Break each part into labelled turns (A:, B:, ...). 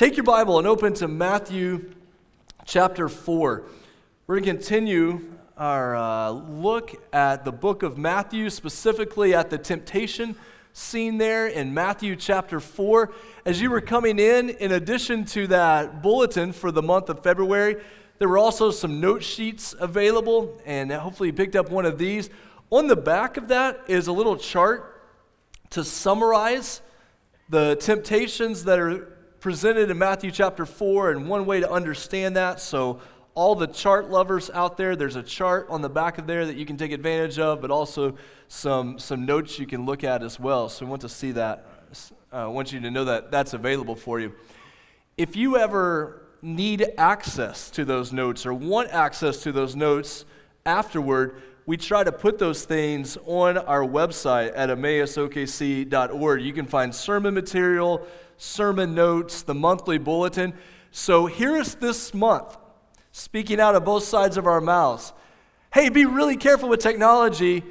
A: Take your Bible and open to Matthew chapter 4. We're going to continue our uh, look at the book of Matthew, specifically at the temptation scene there in Matthew chapter 4. As you were coming in, in addition to that bulletin for the month of February, there were also some note sheets available, and hopefully you picked up one of these. On the back of that is a little chart to summarize the temptations that are presented in Matthew chapter 4, and one way to understand that. So, all the chart lovers out there, there's a chart on the back of there that you can take advantage of, but also some, some notes you can look at as well. So, we want to see that. Uh, I want you to know that that's available for you. If you ever need access to those notes or want access to those notes afterward, we try to put those things on our website at emmausokc.org. You can find sermon material, sermon notes, the monthly bulletin. So here is this month, speaking out of both sides of our mouths. Hey, be really careful with technology,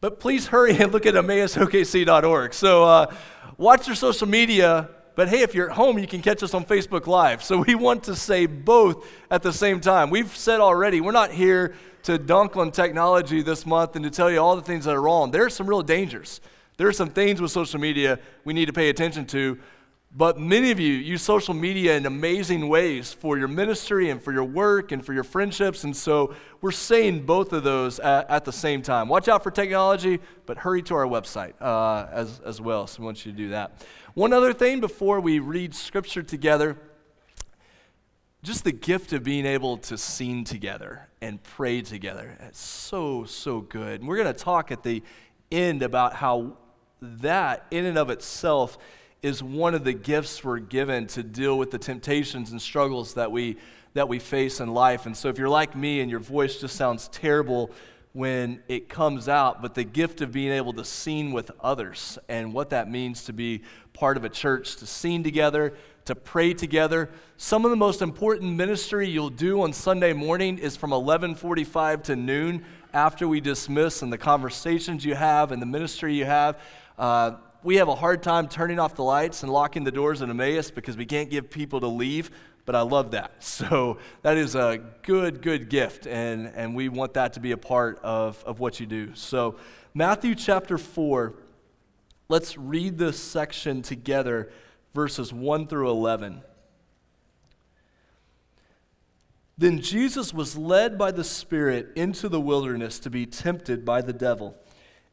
A: but please hurry and look at emmausokc.org. So uh, watch your social media, but hey, if you're at home, you can catch us on Facebook Live. So we want to say both at the same time. We've said already, we're not here to dunk on technology this month and to tell you all the things that are wrong. There are some real dangers. There are some things with social media we need to pay attention to. But many of you use social media in amazing ways for your ministry and for your work and for your friendships. And so we're saying both of those at, at the same time. Watch out for technology, but hurry to our website uh, as, as well. So we want you to do that. One other thing before we read scripture together just the gift of being able to sing together and pray together. It's so, so good. And we're going to talk at the end about how that, in and of itself, is one of the gifts we're given to deal with the temptations and struggles that we that we face in life. And so if you're like me and your voice just sounds terrible when it comes out, but the gift of being able to sing with others and what that means to be part of a church, to sing together, to pray together. Some of the most important ministry you'll do on Sunday morning is from 11:45 to noon after we dismiss and the conversations you have and the ministry you have. Uh, we have a hard time turning off the lights and locking the doors in Emmaus because we can't give people to leave, but I love that. So that is a good, good gift, and, and we want that to be a part of, of what you do. So, Matthew chapter 4, let's read this section together, verses 1 through 11. Then Jesus was led by the Spirit into the wilderness to be tempted by the devil.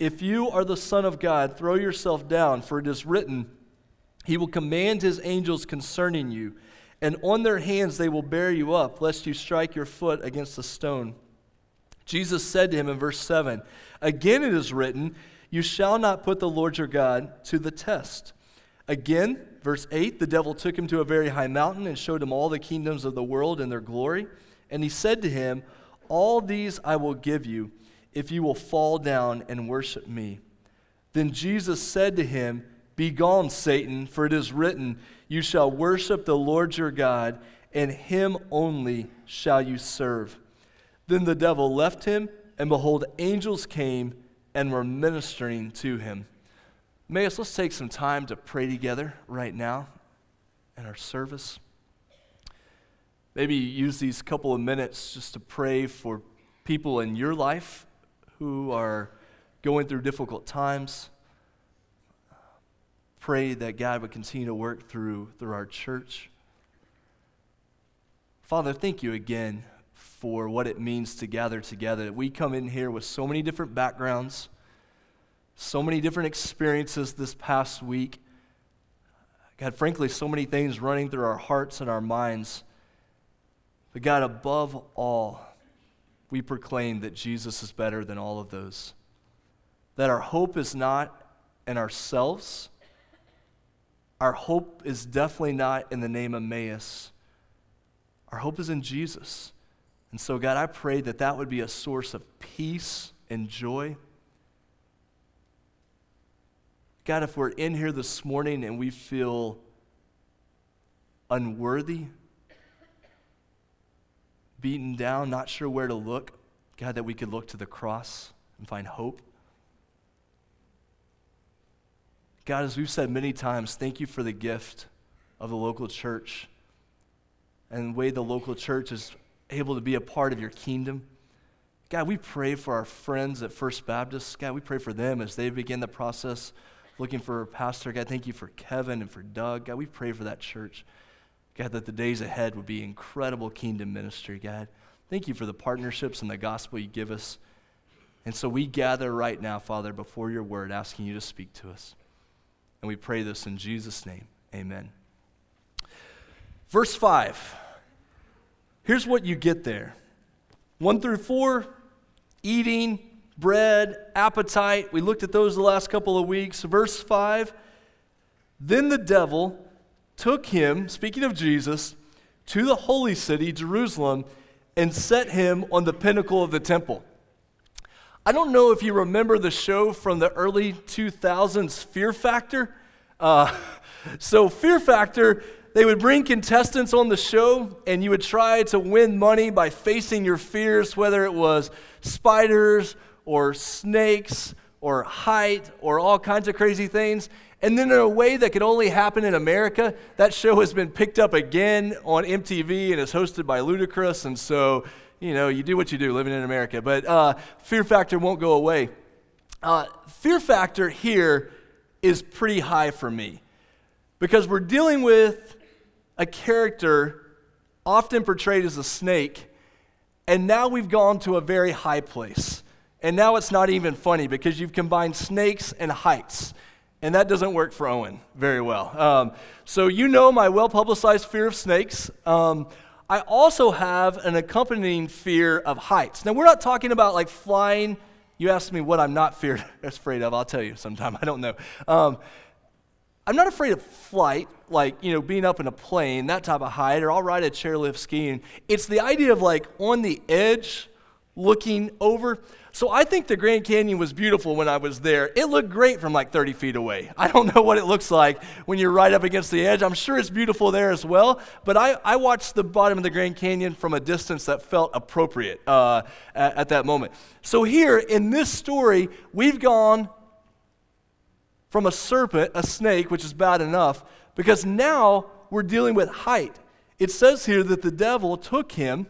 A: if you are the Son of God, throw yourself down, for it is written, He will command His angels concerning you, and on their hands they will bear you up, lest you strike your foot against a stone. Jesus said to him in verse 7 Again it is written, You shall not put the Lord your God to the test. Again, verse 8 the devil took him to a very high mountain and showed him all the kingdoms of the world and their glory. And he said to him, All these I will give you if you will fall down and worship me. Then Jesus said to him, Begone, Satan, for it is written, You shall worship the Lord your God, and him only shall you serve. Then the devil left him, and behold, angels came and were ministering to him. Emmaus, let's take some time to pray together right now in our service. Maybe use these couple of minutes just to pray for people in your life who are going through difficult times. Pray that God would continue to work through, through our church. Father, thank you again for what it means to gather together. We come in here with so many different backgrounds, so many different experiences this past week. God, frankly, so many things running through our hearts and our minds. But God, above all, we proclaim that Jesus is better than all of those. That our hope is not in ourselves. Our hope is definitely not in the name of Emmaus. Our hope is in Jesus. And so, God, I pray that that would be a source of peace and joy. God, if we're in here this morning and we feel unworthy, beaten down, not sure where to look, God, that we could look to the cross and find hope. God, as we've said many times, thank you for the gift of the local church and the way the local church is able to be a part of your kingdom. God, we pray for our friends at First Baptist. God, we pray for them as they begin the process looking for a pastor. God, thank you for Kevin and for Doug. God, we pray for that church. God, that the days ahead would be incredible kingdom ministry, God. Thank you for the partnerships and the gospel you give us. And so we gather right now, Father, before your word, asking you to speak to us. And we pray this in Jesus' name. Amen. Verse 5. Here's what you get there 1 through 4, eating, bread, appetite. We looked at those the last couple of weeks. Verse 5 Then the devil took him, speaking of Jesus, to the holy city, Jerusalem, and set him on the pinnacle of the temple. I don't know if you remember the show from the early 2000s, Fear Factor. Uh, so, Fear Factor they would bring contestants on the show, and you would try to win money by facing your fears, whether it was spiders or snakes or height or all kinds of crazy things. And then, in a way that could only happen in America, that show has been picked up again on MTV and is hosted by Ludacris. And so, you know, you do what you do living in America. But uh, Fear Factor won't go away. Uh, fear Factor here is pretty high for me because we're dealing with a character often portrayed as a snake, and now we've gone to a very high place. And now it's not even funny because you've combined snakes and heights. And that doesn't work for Owen very well. Um, so, you know my well publicized fear of snakes. Um, I also have an accompanying fear of heights. Now, we're not talking about like flying. You asked me what I'm not feared, afraid of. I'll tell you sometime. I don't know. Um, I'm not afraid of flight, like, you know, being up in a plane, that type of height, or I'll ride a chairlift skiing. It's the idea of like on the edge, looking over. So I think the Grand Canyon was beautiful when I was there. It looked great from like 30 feet away. I don't know what it looks like when you're right up against the edge. I'm sure it's beautiful there as well, but I, I watched the bottom of the Grand Canyon from a distance that felt appropriate uh, at, at that moment. So here in this story, we've gone from a serpent, a snake, which is bad enough, because now we're dealing with height. It says here that the devil took him.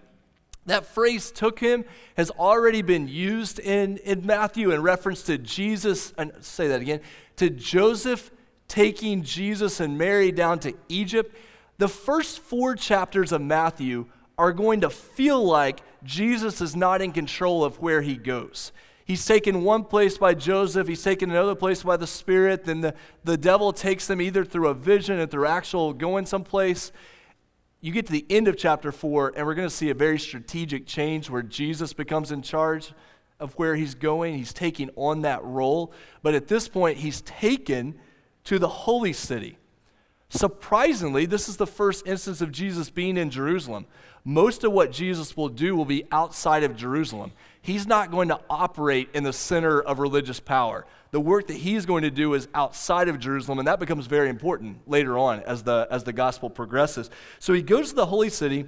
A: That phrase took him has already been used in, in Matthew in reference to Jesus, and say that again, to Joseph taking Jesus and Mary down to Egypt. The first four chapters of Matthew are going to feel like Jesus is not in control of where he goes. He's taken one place by Joseph, he's taken another place by the Spirit, then the, the devil takes them either through a vision or through actual going someplace. You get to the end of chapter 4, and we're going to see a very strategic change where Jesus becomes in charge of where he's going. He's taking on that role. But at this point, he's taken to the holy city. Surprisingly, this is the first instance of Jesus being in Jerusalem. Most of what Jesus will do will be outside of Jerusalem he's not going to operate in the center of religious power. The work that he's going to do is outside of Jerusalem, and that becomes very important later on as the, as the gospel progresses. So he goes to the holy city,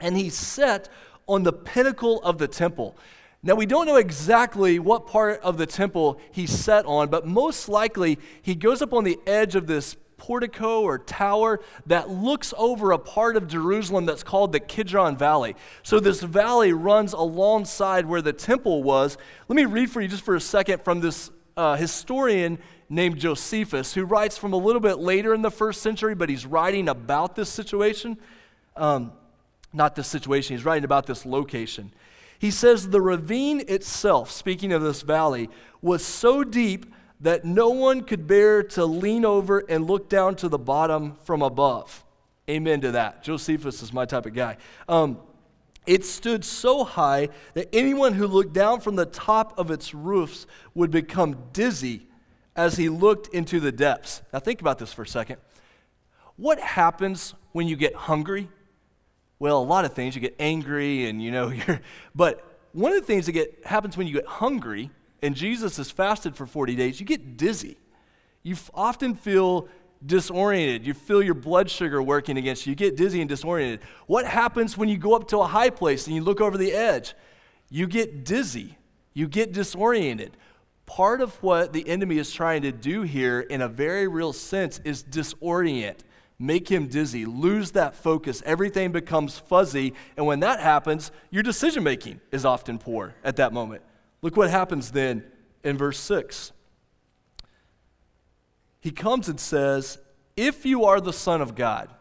A: and he's set on the pinnacle of the temple. Now, we don't know exactly what part of the temple he's set on, but most likely he goes up on the edge of this portico or tower that looks over a part of Jerusalem that's called the Kidron Valley. So this valley runs alongside where the temple was. Let me read for you just for a second from this uh, historian named Josephus, who writes from a little bit later in the first century, but he's writing about this situation. Um, not this situation, he's writing about this location. He says the ravine itself, speaking of this valley, was so deep that no one could bear to lean over and look down to the bottom from above. Amen to that. Josephus is my type of guy. Um, it stood so high that anyone who looked down from the top of its roofs would become dizzy as he looked into the depths. Now, think about this for a second. What happens when you get hungry? Well, a lot of things. You get angry and you know you're but one of the things that get happens when you get hungry and Jesus has fasted for 40 days, you get dizzy. You often feel disoriented. You feel your blood sugar working against you. You get dizzy and disoriented. What happens when you go up to a high place and you look over the edge? You get dizzy. You get disoriented. Part of what the enemy is trying to do here, in a very real sense, is disorient, make him dizzy, lose that focus. Everything becomes fuzzy. And when that happens, your decision making is often poor at that moment. Look what happens then in verse 6 he comes and says, If you are the Son of God.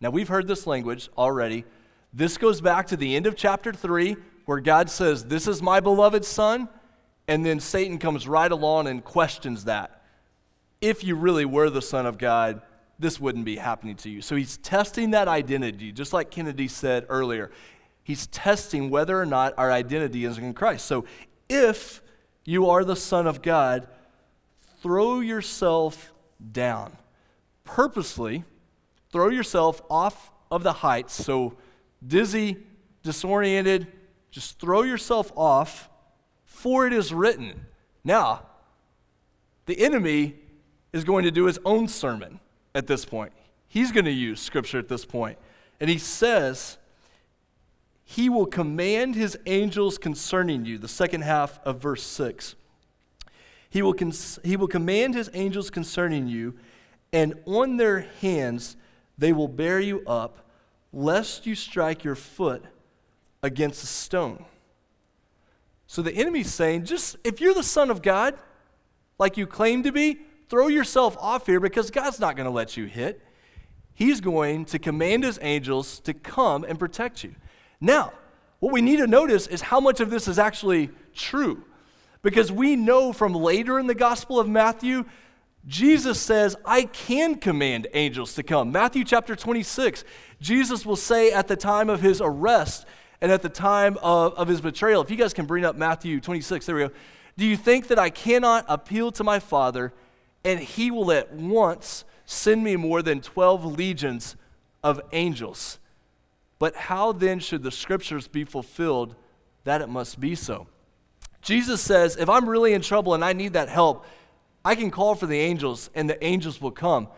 A: Now, we've heard this language already. This goes back to the end of chapter 3, where God says, This is my beloved Son. And then Satan comes right along and questions that. If you really were the Son of God, this wouldn't be happening to you. So he's testing that identity, just like Kennedy said earlier. He's testing whether or not our identity is in Christ. So if you are the Son of God, throw yourself down. Purposely throw yourself off of the heights. So, dizzy, disoriented, just throw yourself off, for it is written. Now, the enemy is going to do his own sermon at this point. He's going to use scripture at this point. And he says, He will command His angels concerning you, the second half of verse 6. He will, cons- he will command his angels concerning you, and on their hands they will bear you up, lest you strike your foot against a stone. So the enemy's saying, just if you're the Son of God, like you claim to be, throw yourself off here because God's not going to let you hit. He's going to command his angels to come and protect you. Now, what we need to notice is how much of this is actually true. Because we know from later in the Gospel of Matthew, Jesus says, I can command angels to come. Matthew chapter 26, Jesus will say at the time of his arrest and at the time of, of his betrayal, if you guys can bring up Matthew 26, there we go. Do you think that I cannot appeal to my Father and he will at once send me more than 12 legions of angels? But how then should the scriptures be fulfilled that it must be so? Jesus says, if I'm really in trouble and I need that help, I can call for the angels and the angels will come.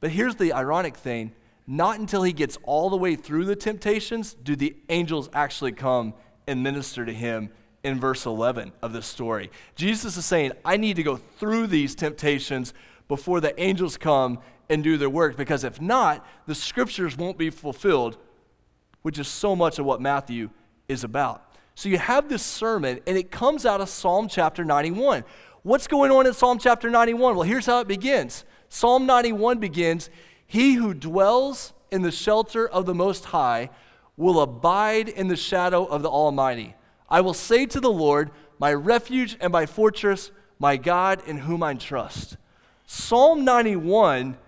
A: But here's the ironic thing not until he gets all the way through the temptations do the angels actually come and minister to him in verse 11 of this story. Jesus is saying, I need to go through these temptations before the angels come and do their work, because if not, the scriptures won't be fulfilled, which is so much of what Matthew is about. So you have this sermon, and it comes out of Psalm chapter 91. What's going on in Psalm chapter 91? Well, here's how it begins Psalm 91 begins He who dwells in the shelter of the Most High will abide in the shadow of the Almighty. I will say to the Lord, My refuge and my fortress, my God in whom I trust. Psalm 91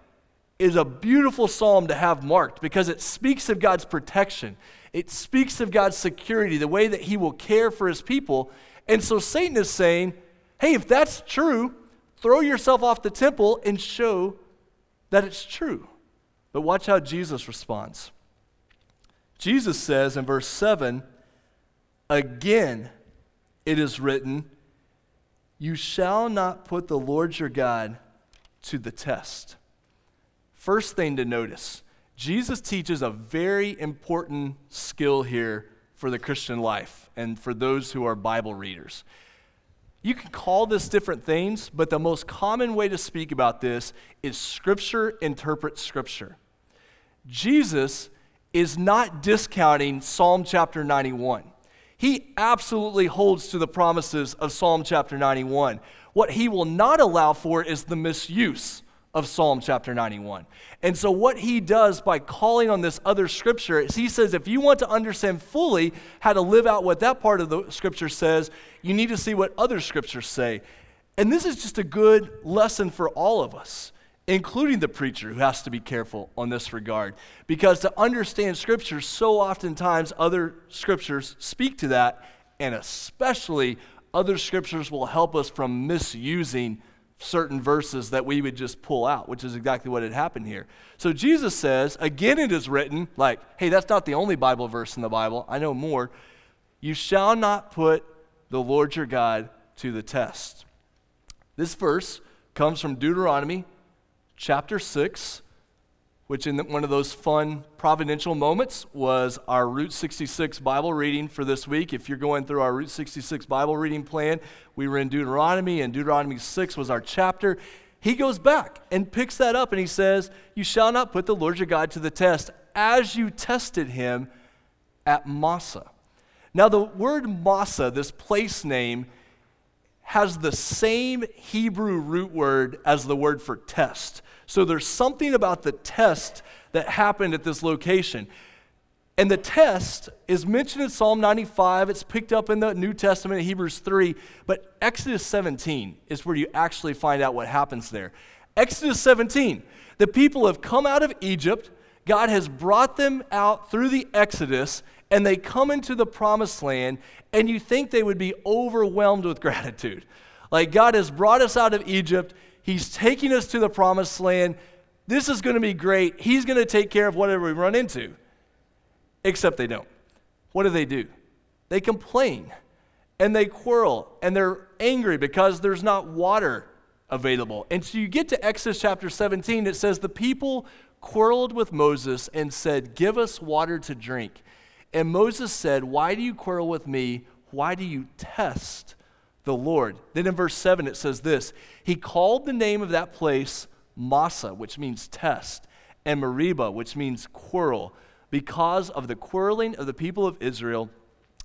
A: is a beautiful psalm to have marked because it speaks of God's protection. It speaks of God's security, the way that He will care for His people. And so Satan is saying, hey, if that's true, throw yourself off the temple and show that it's true. But watch how Jesus responds. Jesus says in verse 7 Again, it is written, You shall not put the Lord your God to the test. First thing to notice Jesus teaches a very important skill here for the Christian life and for those who are Bible readers. You can call this different things, but the most common way to speak about this is Scripture interprets Scripture. Jesus is not discounting Psalm chapter 91. He absolutely holds to the promises of Psalm chapter 91. What he will not allow for is the misuse of Psalm chapter 91. And so, what he does by calling on this other scripture is he says, if you want to understand fully how to live out what that part of the scripture says, you need to see what other scriptures say. And this is just a good lesson for all of us, including the preacher who has to be careful on this regard. Because to understand scripture, so oftentimes other scriptures speak to that, and especially other scriptures will help us from misusing certain verses that we would just pull out, which is exactly what had happened here. So Jesus says, again, it is written, like, hey, that's not the only Bible verse in the Bible. I know more. You shall not put the Lord your God to the test. This verse comes from Deuteronomy chapter 6, which in one of those fun providential moments was our Route 66 Bible reading for this week. If you're going through our Route 66 Bible reading plan, we were in Deuteronomy, and Deuteronomy 6 was our chapter. He goes back and picks that up and he says, You shall not put the Lord your God to the test as you tested him at Massah. Now, the word Massah, this place name, has the same Hebrew root word as the word for test. So there's something about the test that happened at this location. And the test is mentioned in Psalm 95. It's picked up in the New Testament Hebrews 3. But Exodus 17 is where you actually find out what happens there. Exodus 17, the people have come out of Egypt. God has brought them out through the Exodus, and they come into the promised land, and you think they would be overwhelmed with gratitude. Like, God has brought us out of Egypt, He's taking us to the promised land. This is going to be great. He's going to take care of whatever we run into. Except they don't. What do they do? They complain and they quarrel and they're angry because there's not water available. And so you get to Exodus chapter 17, it says, The people quarreled with Moses and said, Give us water to drink. And Moses said, Why do you quarrel with me? Why do you test the Lord. Then in verse 7 it says this He called the name of that place Massah, which means test, and Meribah, which means quarrel, because of the quarreling of the people of Israel,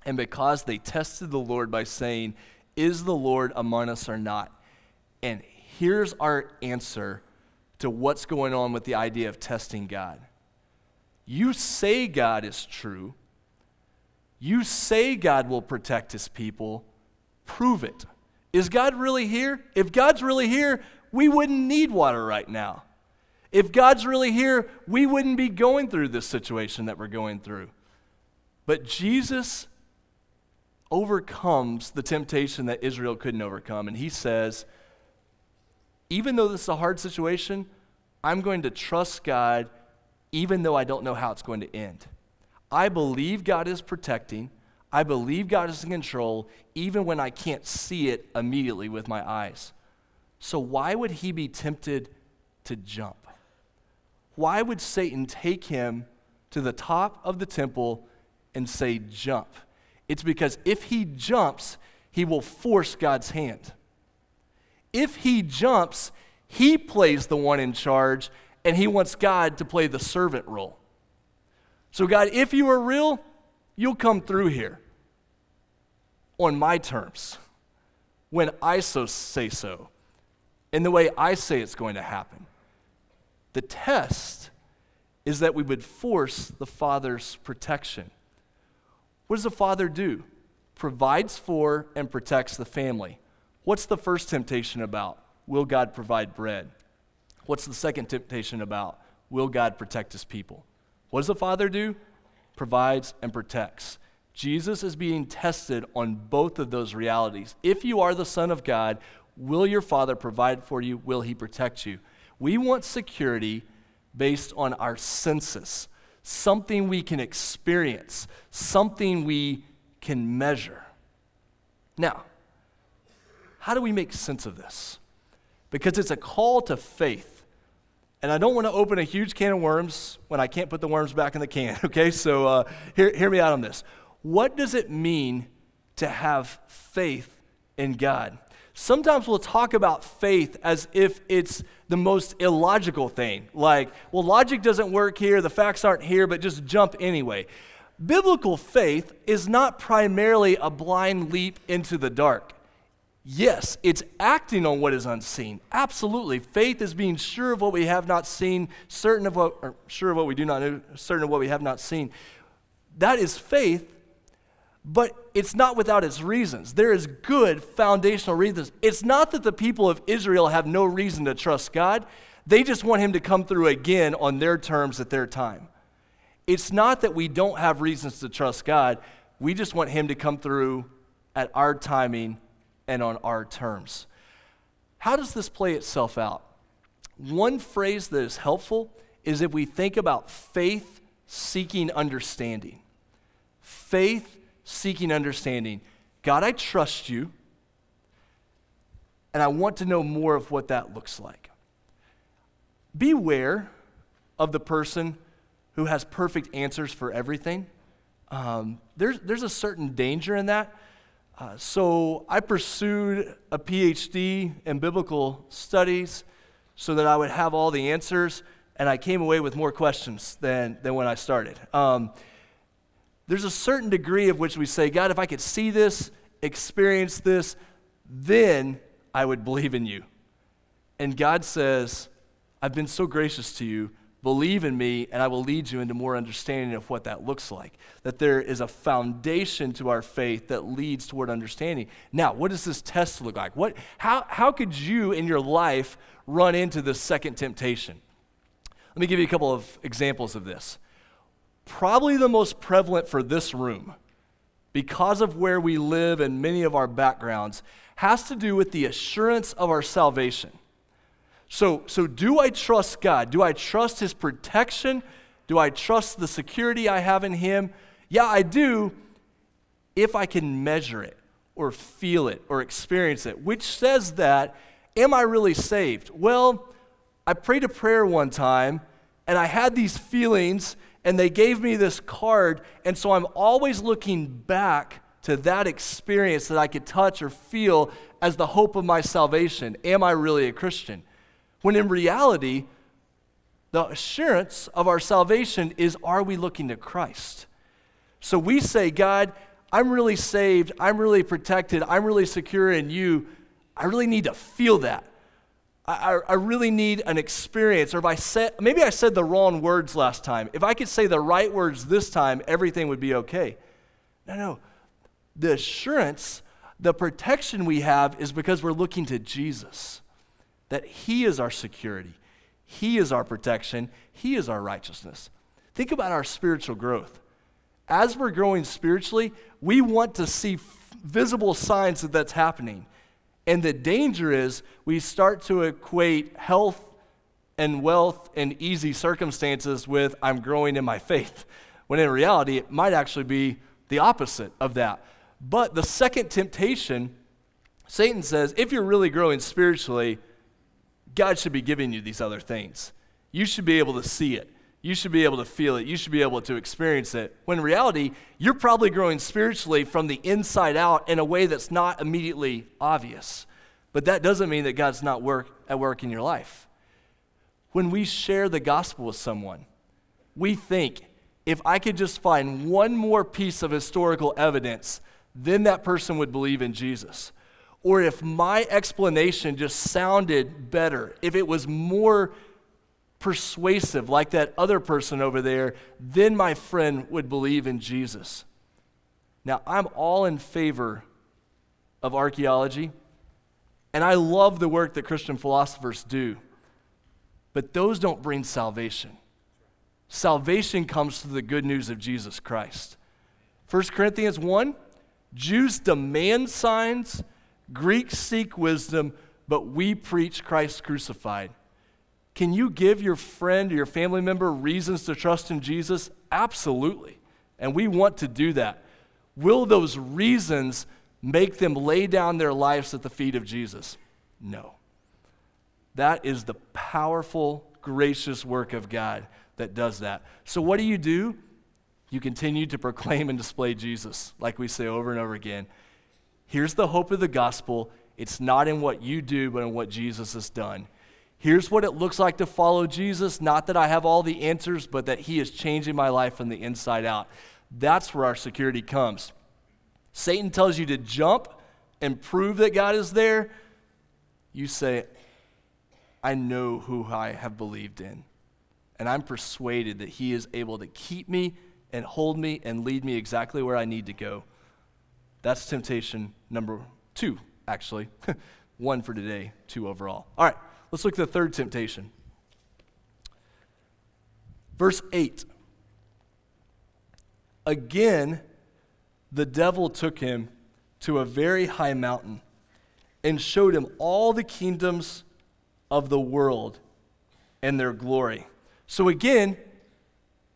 A: and because they tested the Lord by saying, Is the Lord among us or not? And here's our answer to what's going on with the idea of testing God. You say God is true. You say God will protect his people prove it. Is God really here? If God's really here, we wouldn't need water right now. If God's really here, we wouldn't be going through this situation that we're going through. But Jesus overcomes the temptation that Israel couldn't overcome. And he says, even though this is a hard situation, I'm going to trust God even though I don't know how it's going to end. I believe God is protecting. I believe God is in control even when I can't see it immediately with my eyes. So, why would he be tempted to jump? Why would Satan take him to the top of the temple and say, Jump? It's because if he jumps, he will force God's hand. If he jumps, he plays the one in charge and he wants God to play the servant role. So, God, if you are real, you'll come through here on my terms when I so say so, in the way I say it's going to happen. The test is that we would force the Father's protection. What does the Father do? Provides for and protects the family. What's the first temptation about? Will God provide bread? What's the second temptation about? Will God protect his people? What does the Father do? Provides and protects. Jesus is being tested on both of those realities. If you are the Son of God, will your Father provide for you? Will He protect you? We want security based on our senses, something we can experience, something we can measure. Now, how do we make sense of this? Because it's a call to faith. And I don't want to open a huge can of worms when I can't put the worms back in the can, okay? So uh, hear, hear me out on this what does it mean to have faith in God? Sometimes we'll talk about faith as if it's the most illogical thing. Like, well, logic doesn't work here, the facts aren't here, but just jump anyway. Biblical faith is not primarily a blind leap into the dark. Yes, it's acting on what is unseen. Absolutely. Faith is being sure of what we have not seen, certain of what, or sure of what we do not know, certain of what we have not seen. That is faith but it's not without its reasons. There is good foundational reasons. It's not that the people of Israel have no reason to trust God, they just want Him to come through again on their terms at their time. It's not that we don't have reasons to trust God, we just want Him to come through at our timing and on our terms. how does this play itself out? One phrase that is helpful is if we think about faith seeking understanding. Faith seeking understanding. God, I trust you, and I want to know more of what that looks like. Beware of the person who has perfect answers for everything. Um, there's, there's a certain danger in that. Uh, so I pursued a PhD in biblical studies so that I would have all the answers, and I came away with more questions than, than when I started. Um, there's a certain degree of which we say, God, if I could see this, experience this, then I would believe in you. And God says, I've been so gracious to you. Believe in me, and I will lead you into more understanding of what that looks like. That there is a foundation to our faith that leads toward understanding. Now, what does this test look like? What, how, how could you in your life run into the second temptation? Let me give you a couple of examples of this. Probably the most prevalent for this room, because of where we live and many of our backgrounds, has to do with the assurance of our salvation. So, so do I trust God? Do I trust His protection? Do I trust the security I have in Him? Yeah, I do, if I can measure it or feel it or experience it, which says that, am I really saved? Well, I prayed a prayer one time and I had these feelings and they gave me this card, and so I'm always looking back to that experience that I could touch or feel as the hope of my salvation. Am I really a Christian? When in reality, the assurance of our salvation is are we looking to Christ? So we say, God, I'm really saved, I'm really protected, I'm really secure in you. I really need to feel that. I, I, really need an experience. Or if I said, maybe I said the wrong words last time. If I could say the right words this time, everything would be okay. No, no. The assurance, the protection we have is because we're looking to Jesus that He is our security, He is our protection, He is our righteousness. Think about our spiritual growth. As we're growing spiritually, we want to see visible signs that that's happening. And the danger is we start to equate health and wealth and easy circumstances with I'm growing in my faith, when in reality, it might actually be the opposite of that. But the second temptation, Satan says, if you're really growing spiritually, God should be giving you these other things. You should be able to see it. You should be able to feel it. You should be able to experience it. When in reality, you're probably growing spiritually from the inside out in a way that's not immediately obvious. But that doesn't mean that God's not work, at work in your life. When we share the gospel with someone, we think if I could just find one more piece of historical evidence, then that person would believe in Jesus or if my explanation just sounded better, if it was more persuasive, like that other person over there, then my friend would believe in Jesus. Now, I'm all in favor of archaeology, and I love the work that Christian philosophers do, but those don't bring salvation. Salvation comes through the good news of Jesus Christ. 1 Corinthians 1 Jews demand signs Greeks seek wisdom, but we preach Christ crucified. Can you give your friend or your family member reasons to trust in Jesus? Absolutely. And we want to do that. Will those reasons make them lay down their lives at the feet of Jesus? No. That is the powerful, gracious work of God that does that. So, what do you do? You continue to proclaim and display Jesus, like we say over and over again. Here's the hope of the gospel it's not in what you do, but in what Jesus has done. Here's what it looks like to follow Jesus not that I have all the answers, but that He is changing my life from the inside out. That's where our security comes. Satan tells you to jump and prove that God is there. You say, I know who I have believed in. And I'm persuaded that He is able to keep me and hold me and lead me exactly where I need to go. That's temptation number two, actually. One for today, two overall. All right, let's look at the third temptation. Verse 8. Again, the devil took him to a very high mountain and showed him all the kingdoms of the world and their glory. So again,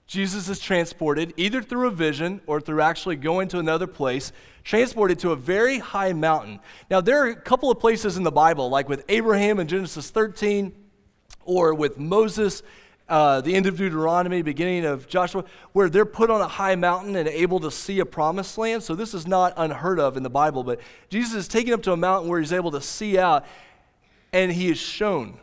A: Jesus is transported either through a vision or through actually going to another place, transported to a very high mountain. Now, there are a couple of places in the Bible, like with Abraham in Genesis 13, or with Moses, uh, the end of Deuteronomy, beginning of Joshua, where they're put on a high mountain and able to see a promised land. So, this is not unheard of in the Bible, but Jesus is taken up to a mountain where he's able to see out, and he is shown.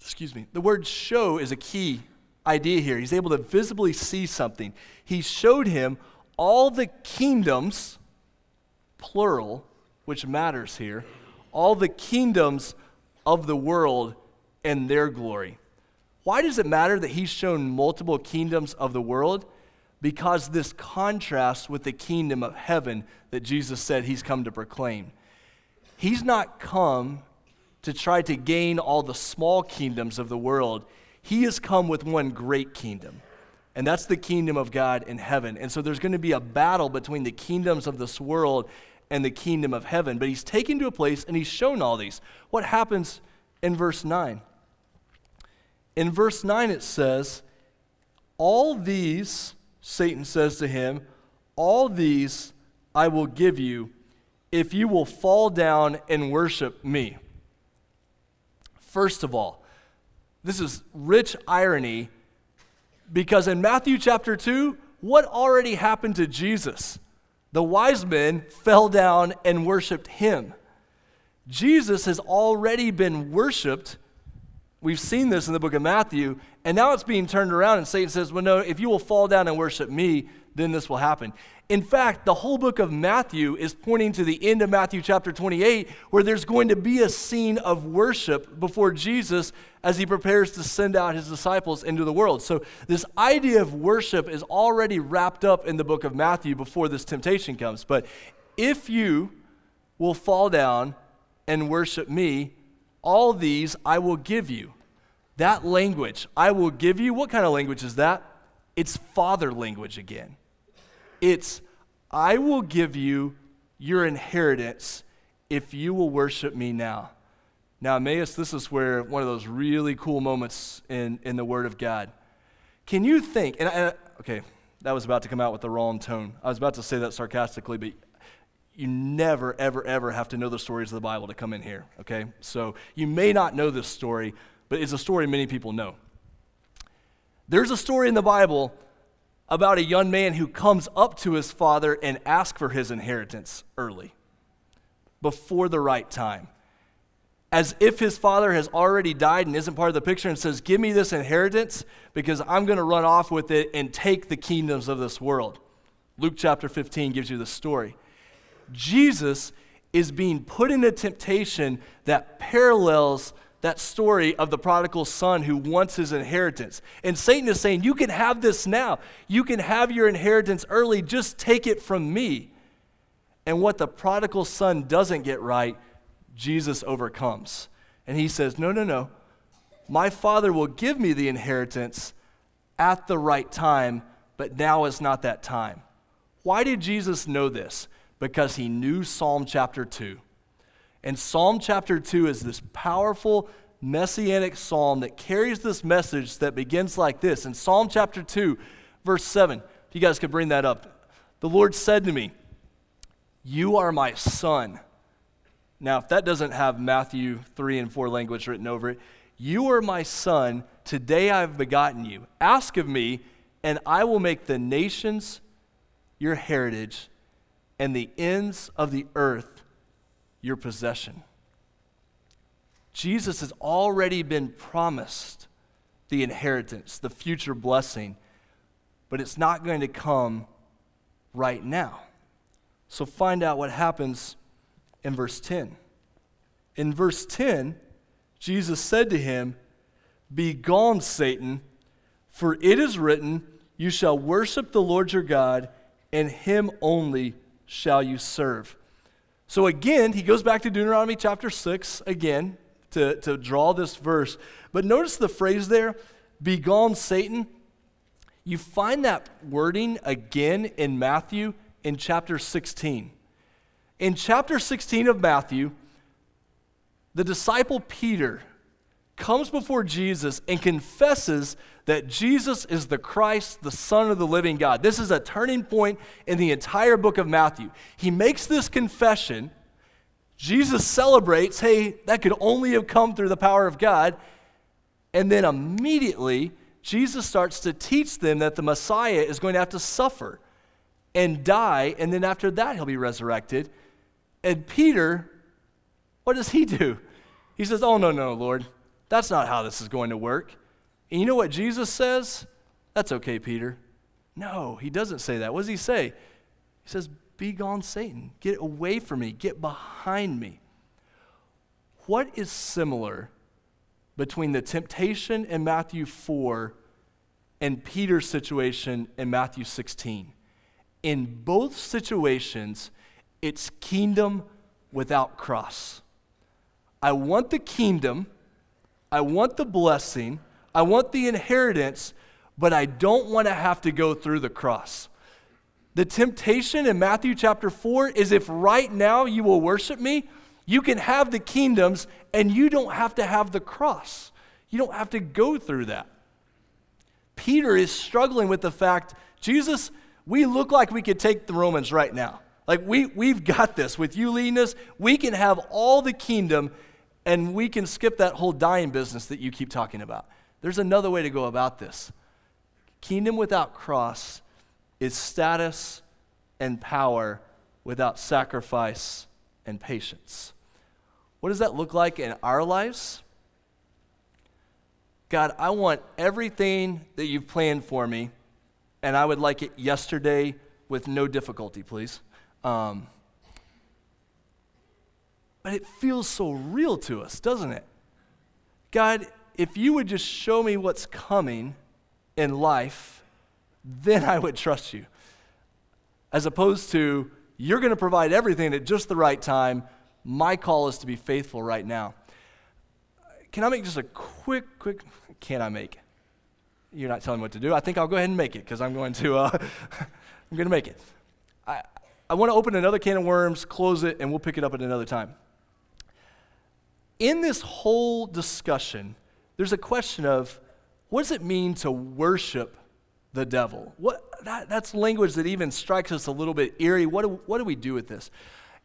A: Excuse me. The word show is a key idea here. He's able to visibly see something. He showed him all the kingdoms, plural, which matters here, all the kingdoms of the world and their glory. Why does it matter that he's shown multiple kingdoms of the world? Because this contrasts with the kingdom of heaven that Jesus said he's come to proclaim. He's not come to try to gain all the small kingdoms of the world. He has come with one great kingdom, and that's the kingdom of God in heaven. And so there's going to be a battle between the kingdoms of this world and the kingdom of heaven. But he's taken to a place and he's shown all these. What happens in verse 9? In verse 9, it says, All these, Satan says to him, all these I will give you if you will fall down and worship me. First of all, this is rich irony because in Matthew chapter 2, what already happened to Jesus? The wise men fell down and worshiped him. Jesus has already been worshiped. We've seen this in the book of Matthew, and now it's being turned around, and Satan says, Well, no, if you will fall down and worship me, then this will happen. In fact, the whole book of Matthew is pointing to the end of Matthew chapter 28, where there's going to be a scene of worship before Jesus as he prepares to send out his disciples into the world. So, this idea of worship is already wrapped up in the book of Matthew before this temptation comes. But if you will fall down and worship me, all these I will give you. That language, I will give you, what kind of language is that? It's father language again. It's, I will give you your inheritance if you will worship me now. Now, Emmaus, this is where one of those really cool moments in, in the Word of God. Can you think, and, I, okay, that was about to come out with the wrong tone. I was about to say that sarcastically, but you never, ever, ever have to know the stories of the Bible to come in here, okay? So you may not know this story, but it's a story many people know. There's a story in the Bible about a young man who comes up to his father and asks for his inheritance early, before the right time. As if his father has already died and isn't part of the picture and says, Give me this inheritance because I'm going to run off with it and take the kingdoms of this world. Luke chapter 15 gives you the story. Jesus is being put in a temptation that parallels that story of the prodigal son who wants his inheritance. And Satan is saying, You can have this now. You can have your inheritance early. Just take it from me. And what the prodigal son doesn't get right, Jesus overcomes. And he says, No, no, no. My father will give me the inheritance at the right time, but now is not that time. Why did Jesus know this? Because he knew Psalm chapter 2. And Psalm chapter 2 is this powerful messianic psalm that carries this message that begins like this. In Psalm chapter 2, verse 7, if you guys could bring that up. The Lord said to me, You are my son. Now, if that doesn't have Matthew 3 and 4 language written over it, you are my son. Today I have begotten you. Ask of me, and I will make the nations your heritage and the ends of the earth your possession. Jesus has already been promised the inheritance, the future blessing, but it's not going to come right now. So find out what happens in verse 10. In verse 10, Jesus said to him, Be gone, Satan, for it is written, You shall worship the Lord your God, and him only shall you serve. So again, he goes back to Deuteronomy chapter 6 again to, to draw this verse. But notice the phrase there, begone Satan. You find that wording again in Matthew in chapter 16. In chapter 16 of Matthew, the disciple Peter comes before Jesus and confesses that Jesus is the Christ, the Son of the living God. This is a turning point in the entire book of Matthew. He makes this confession. Jesus celebrates, hey, that could only have come through the power of God. And then immediately, Jesus starts to teach them that the Messiah is going to have to suffer and die, and then after that, he'll be resurrected. And Peter, what does he do? He says, Oh, no, no, Lord. That's not how this is going to work. And you know what Jesus says? That's okay, Peter. No, he doesn't say that. What does he say? He says, Be gone, Satan. Get away from me. Get behind me. What is similar between the temptation in Matthew 4 and Peter's situation in Matthew 16? In both situations, it's kingdom without cross. I want the kingdom I want the blessing, I want the inheritance, but I don't want to have to go through the cross. The temptation in Matthew chapter 4 is if right now you will worship me, you can have the kingdoms and you don't have to have the cross. You don't have to go through that. Peter is struggling with the fact, Jesus, we look like we could take the Romans right now. Like we, we've got this. With you leading us, we can have all the kingdom and we can skip that whole dying business that you keep talking about. There's another way to go about this. Kingdom without cross is status and power without sacrifice and patience. What does that look like in our lives? God, I want everything that you've planned for me, and I would like it yesterday with no difficulty, please. Um, but it feels so real to us, doesn't it? God, if you would just show me what's coming in life, then I would trust you. As opposed to, you're going to provide everything at just the right time. My call is to be faithful right now. Can I make just a quick, quick, can I make? You're not telling me what to do. I think I'll go ahead and make it because I'm going to, uh, I'm going to make it. I, I want to open another can of worms, close it, and we'll pick it up at another time in this whole discussion, there's a question of what does it mean to worship the devil? What, that, that's language that even strikes us a little bit eerie. What do, what do we do with this?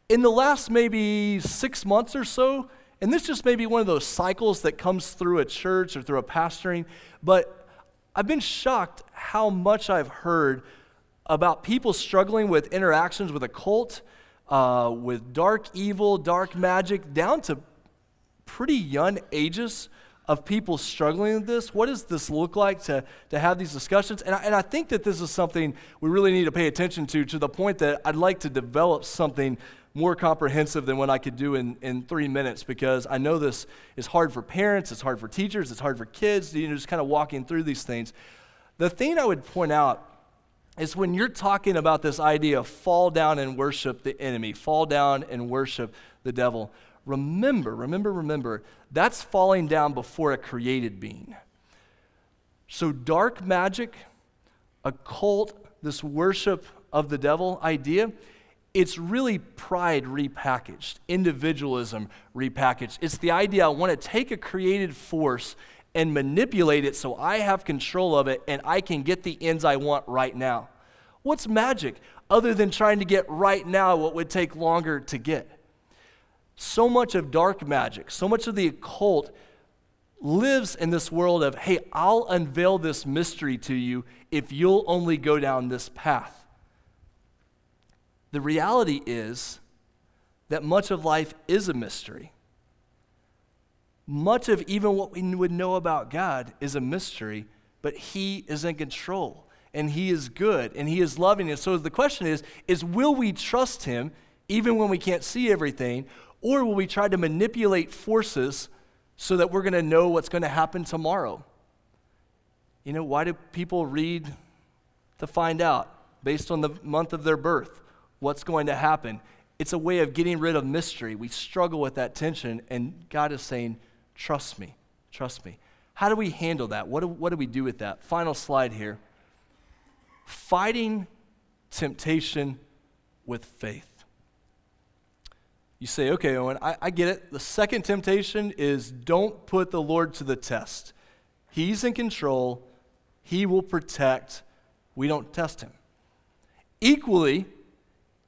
A: In the last maybe six months or so, and this just may be one of those cycles that comes through a church or through a pastoring, but I've been shocked how much I've heard about people struggling with interactions with a cult, uh, with dark evil, dark magic, down to pretty young ages of people struggling with this. What does this look like to, to have these discussions? And I, and I think that this is something we really need to pay attention to, to the point that I'd like to develop something more comprehensive than what I could do in, in three minutes because I know this is hard for parents, it's hard for teachers, it's hard for kids, you know, just kind of walking through these things. The thing I would point out is when you're talking about this idea of fall down and worship the enemy, fall down and worship the devil, remember, remember, remember, that's falling down before a created being. So, dark magic, occult, this worship of the devil idea, it's really pride repackaged, individualism repackaged. It's the idea I want to take a created force and manipulate it so I have control of it and I can get the ends I want right now. What's magic other than trying to get right now what would take longer to get? So much of dark magic, so much of the occult lives in this world of, hey, I'll unveil this mystery to you if you'll only go down this path. The reality is that much of life is a mystery. Much of even what we would know about God is a mystery, but He is in control and He is good and He is loving. And so the question is, is will we trust Him even when we can't see everything? Or will we try to manipulate forces so that we're going to know what's going to happen tomorrow? You know, why do people read to find out based on the month of their birth what's going to happen? It's a way of getting rid of mystery. We struggle with that tension, and God is saying, Trust me, trust me. How do we handle that? What do, what do we do with that? Final slide here. Fighting temptation with faith. You say, okay, Owen, I, I get it. The second temptation is don't put the Lord to the test. He's in control, He will protect. We don't test Him. Equally,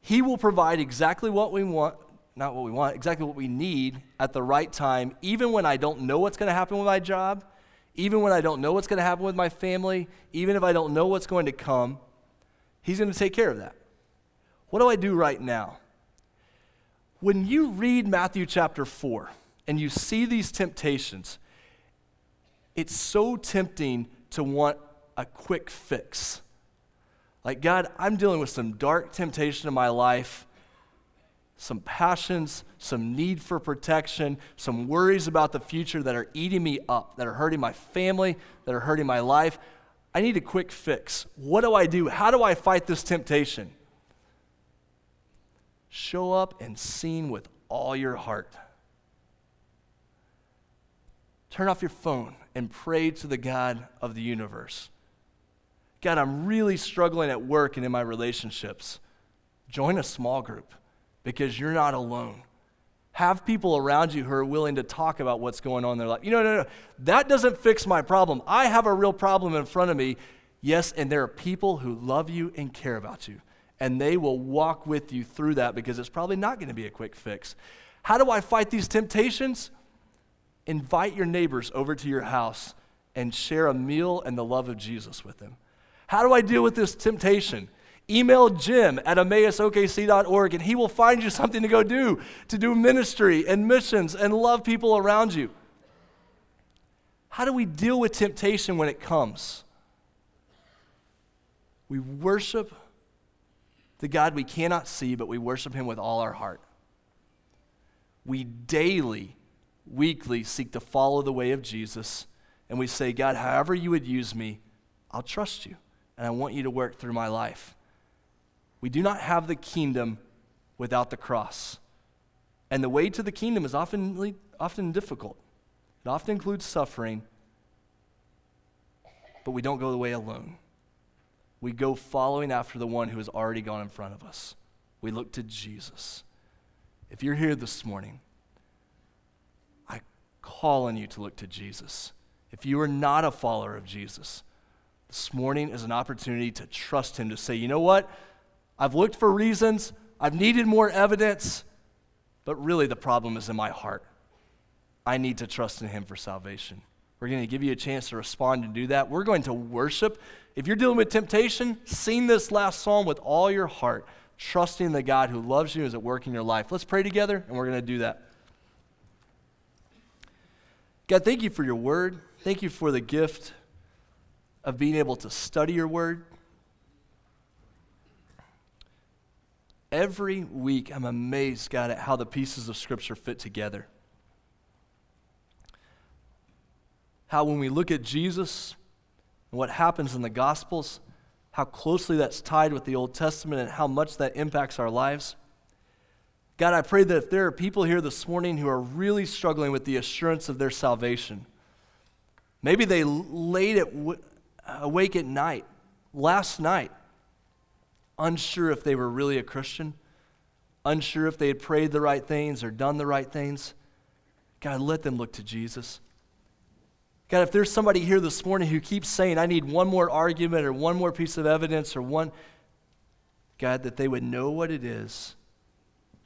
A: He will provide exactly what we want, not what we want, exactly what we need at the right time, even when I don't know what's going to happen with my job, even when I don't know what's going to happen with my family, even if I don't know what's going to come. He's going to take care of that. What do I do right now? When you read Matthew chapter 4 and you see these temptations, it's so tempting to want a quick fix. Like, God, I'm dealing with some dark temptation in my life, some passions, some need for protection, some worries about the future that are eating me up, that are hurting my family, that are hurting my life. I need a quick fix. What do I do? How do I fight this temptation? Show up and sing with all your heart. Turn off your phone and pray to the God of the universe. God, I'm really struggling at work and in my relationships. Join a small group because you're not alone. Have people around you who are willing to talk about what's going on in their life. You know, no, no, that doesn't fix my problem. I have a real problem in front of me. Yes, and there are people who love you and care about you and they will walk with you through that because it's probably not going to be a quick fix. How do I fight these temptations? Invite your neighbors over to your house and share a meal and the love of Jesus with them. How do I deal with this temptation? Email Jim at emmausokc.org and he will find you something to go do, to do ministry and missions and love people around you. How do we deal with temptation when it comes? We worship the God we cannot see, but we worship him with all our heart. We daily, weekly seek to follow the way of Jesus, and we say, God, however you would use me, I'll trust you, and I want you to work through my life. We do not have the kingdom without the cross. And the way to the kingdom is often, often difficult. It often includes suffering, but we don't go the way alone we go following after the one who has already gone in front of us. We look to Jesus. If you're here this morning, I call on you to look to Jesus. If you are not a follower of Jesus, this morning is an opportunity to trust Him, to say, you know what? I've looked for reasons, I've needed more evidence, but really the problem is in my heart. I need to trust in Him for salvation. We're going to give you a chance to respond and do that. We're going to worship. If you're dealing with temptation, sing this last psalm with all your heart, trusting the God who loves you is at work in your life. Let's pray together, and we're going to do that. God, thank you for your word. Thank you for the gift of being able to study your word. Every week, I'm amazed, God, at how the pieces of Scripture fit together. how when we look at Jesus and what happens in the Gospels, how closely that's tied with the Old Testament and how much that impacts our lives. God, I pray that if there are people here this morning who are really struggling with the assurance of their salvation, maybe they laid it awake at night, last night, unsure if they were really a Christian, unsure if they had prayed the right things or done the right things. God, let them look to Jesus. God, if there's somebody here this morning who keeps saying, I need one more argument or one more piece of evidence or one, God, that they would know what it is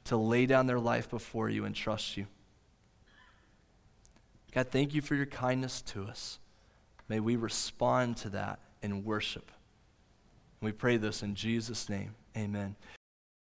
A: to lay down their life before you and trust you. God, thank you for your kindness to us. May we respond to that in worship. We pray this in Jesus' name. Amen.